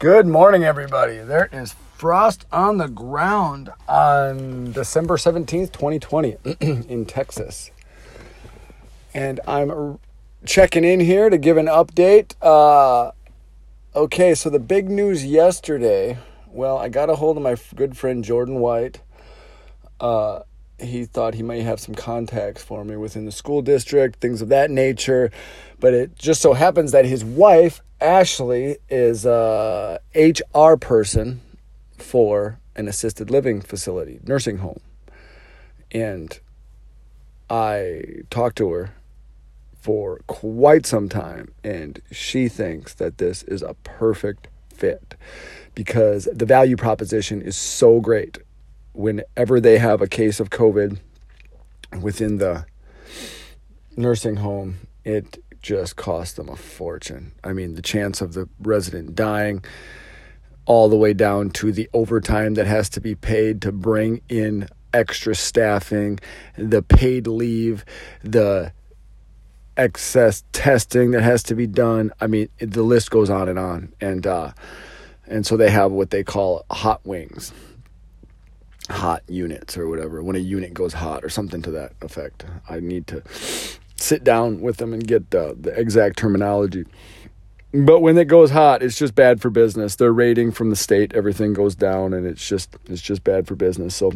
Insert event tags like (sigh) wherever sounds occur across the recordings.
Good morning, everybody. There is frost on the ground on December 17th, 2020, (clears throat) in Texas. And I'm checking in here to give an update. Uh, okay, so the big news yesterday well, I got a hold of my good friend Jordan White. Uh, he thought he might have some contacts for me within the school district, things of that nature. But it just so happens that his wife, Ashley, is a HR person for an assisted living facility, nursing home. And I talked to her for quite some time, and she thinks that this is a perfect fit because the value proposition is so great whenever they have a case of COVID within the nursing home, it just costs them a fortune. I mean, the chance of the resident dying, all the way down to the overtime that has to be paid to bring in extra staffing, the paid leave, the excess testing that has to be done. I mean, the list goes on and on. And, uh, and so they have what they call hot wings hot units or whatever. When a unit goes hot or something to that effect i need to sit down with them and get uh, the exact terminology. But when it goes hot it's just bad for business. Their rating from the state everything goes down and it's just it's just bad for business. So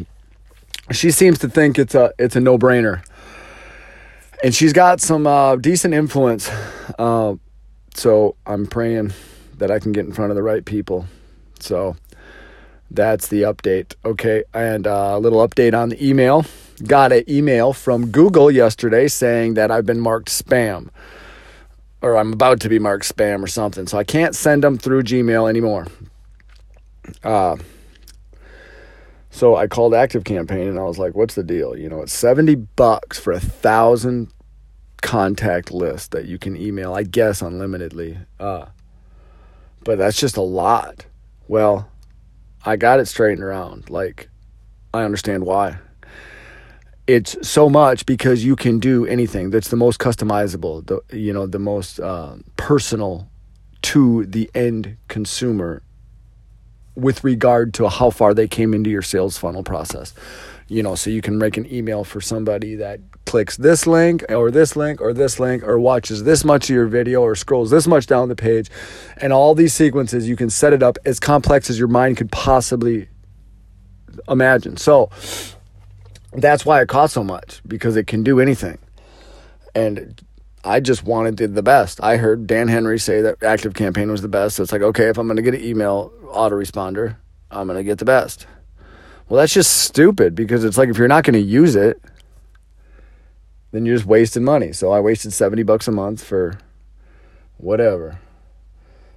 she seems to think it's a it's a no-brainer. And she's got some uh, decent influence. Uh, so i'm praying that i can get in front of the right people. So that's the update. Okay, and uh, a little update on the email. Got an email from Google yesterday saying that I've been marked spam, or I'm about to be marked spam or something. So I can't send them through Gmail anymore. Uh, so I called Active Campaign and I was like, "What's the deal? You know, it's seventy bucks for a thousand contact list that you can email. I guess unlimitedly, uh, but that's just a lot." Well, I got it straightened around. Like, I understand why. It's so much because you can do anything. That's the most customizable, the you know, the most uh, personal to the end consumer with regard to how far they came into your sales funnel process. You know, so you can make an email for somebody that clicks this link or this link or this link or watches this much of your video or scrolls this much down the page. And all these sequences you can set it up as complex as your mind could possibly imagine. So that's why it costs so much because it can do anything. And I just wanted the best. I heard Dan Henry say that Active Campaign was the best. So it's like, okay, if I'm going to get an email autoresponder, I'm going to get the best. Well, that's just stupid because it's like if you're not going to use it, then you're just wasting money. So I wasted 70 bucks a month for whatever.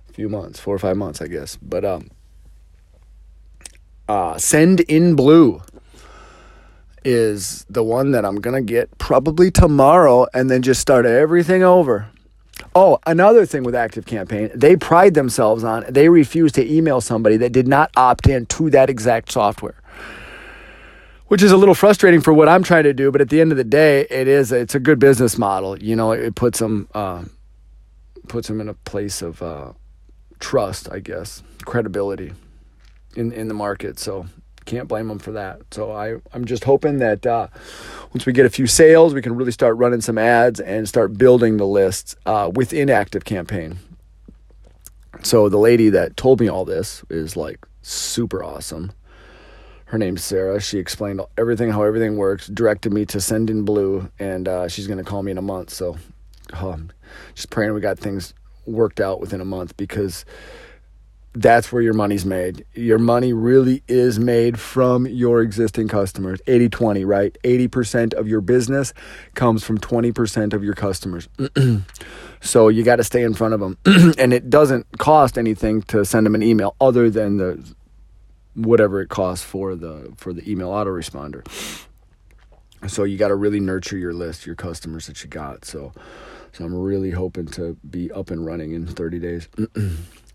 A few months, four or five months, I guess. But um uh Sendinblue is the one that I'm gonna get probably tomorrow and then just start everything over. Oh, another thing with Active Campaign, they pride themselves on they refuse to email somebody that did not opt in to that exact software which is a little frustrating for what I'm trying to do. But at the end of the day, it is it's a good business model. You know, it puts them uh, puts them in a place of uh, trust, I guess, credibility in in the market. So can't blame them for that. So I I'm just hoping that uh, once we get a few sales, we can really start running some ads and start building the lists uh, within Active Campaign. So the lady that told me all this is like super awesome her name's Sarah. She explained everything, how everything works, directed me to Sendinblue, and uh, she's going to call me in a month. So, um, just praying we got things worked out within a month because that's where your money's made. Your money really is made from your existing customers. 80 20, right? 80% of your business comes from 20% of your customers. (clears throat) so you got to stay in front of them. (clears throat) and it doesn't cost anything to send them an email other than the whatever it costs for the for the email autoresponder. So you got to really nurture your list, your customers that you got. So so I'm really hoping to be up and running in 30 days. (clears throat)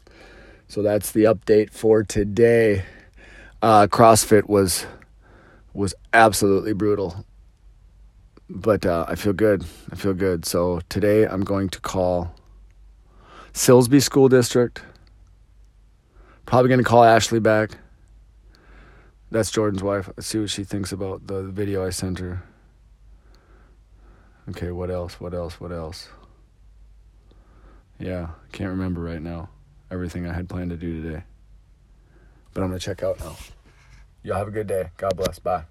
so that's the update for today. Uh, CrossFit was was absolutely brutal, but uh, I feel good. I feel good. So today I'm going to call Silsbee School District, Probably gonna call Ashley back. That's Jordan's wife. See what she thinks about the video I sent her. Okay, what else? What else? What else? Yeah, can't remember right now everything I had planned to do today. But I'm gonna check out now. Y'all have a good day. God bless. Bye.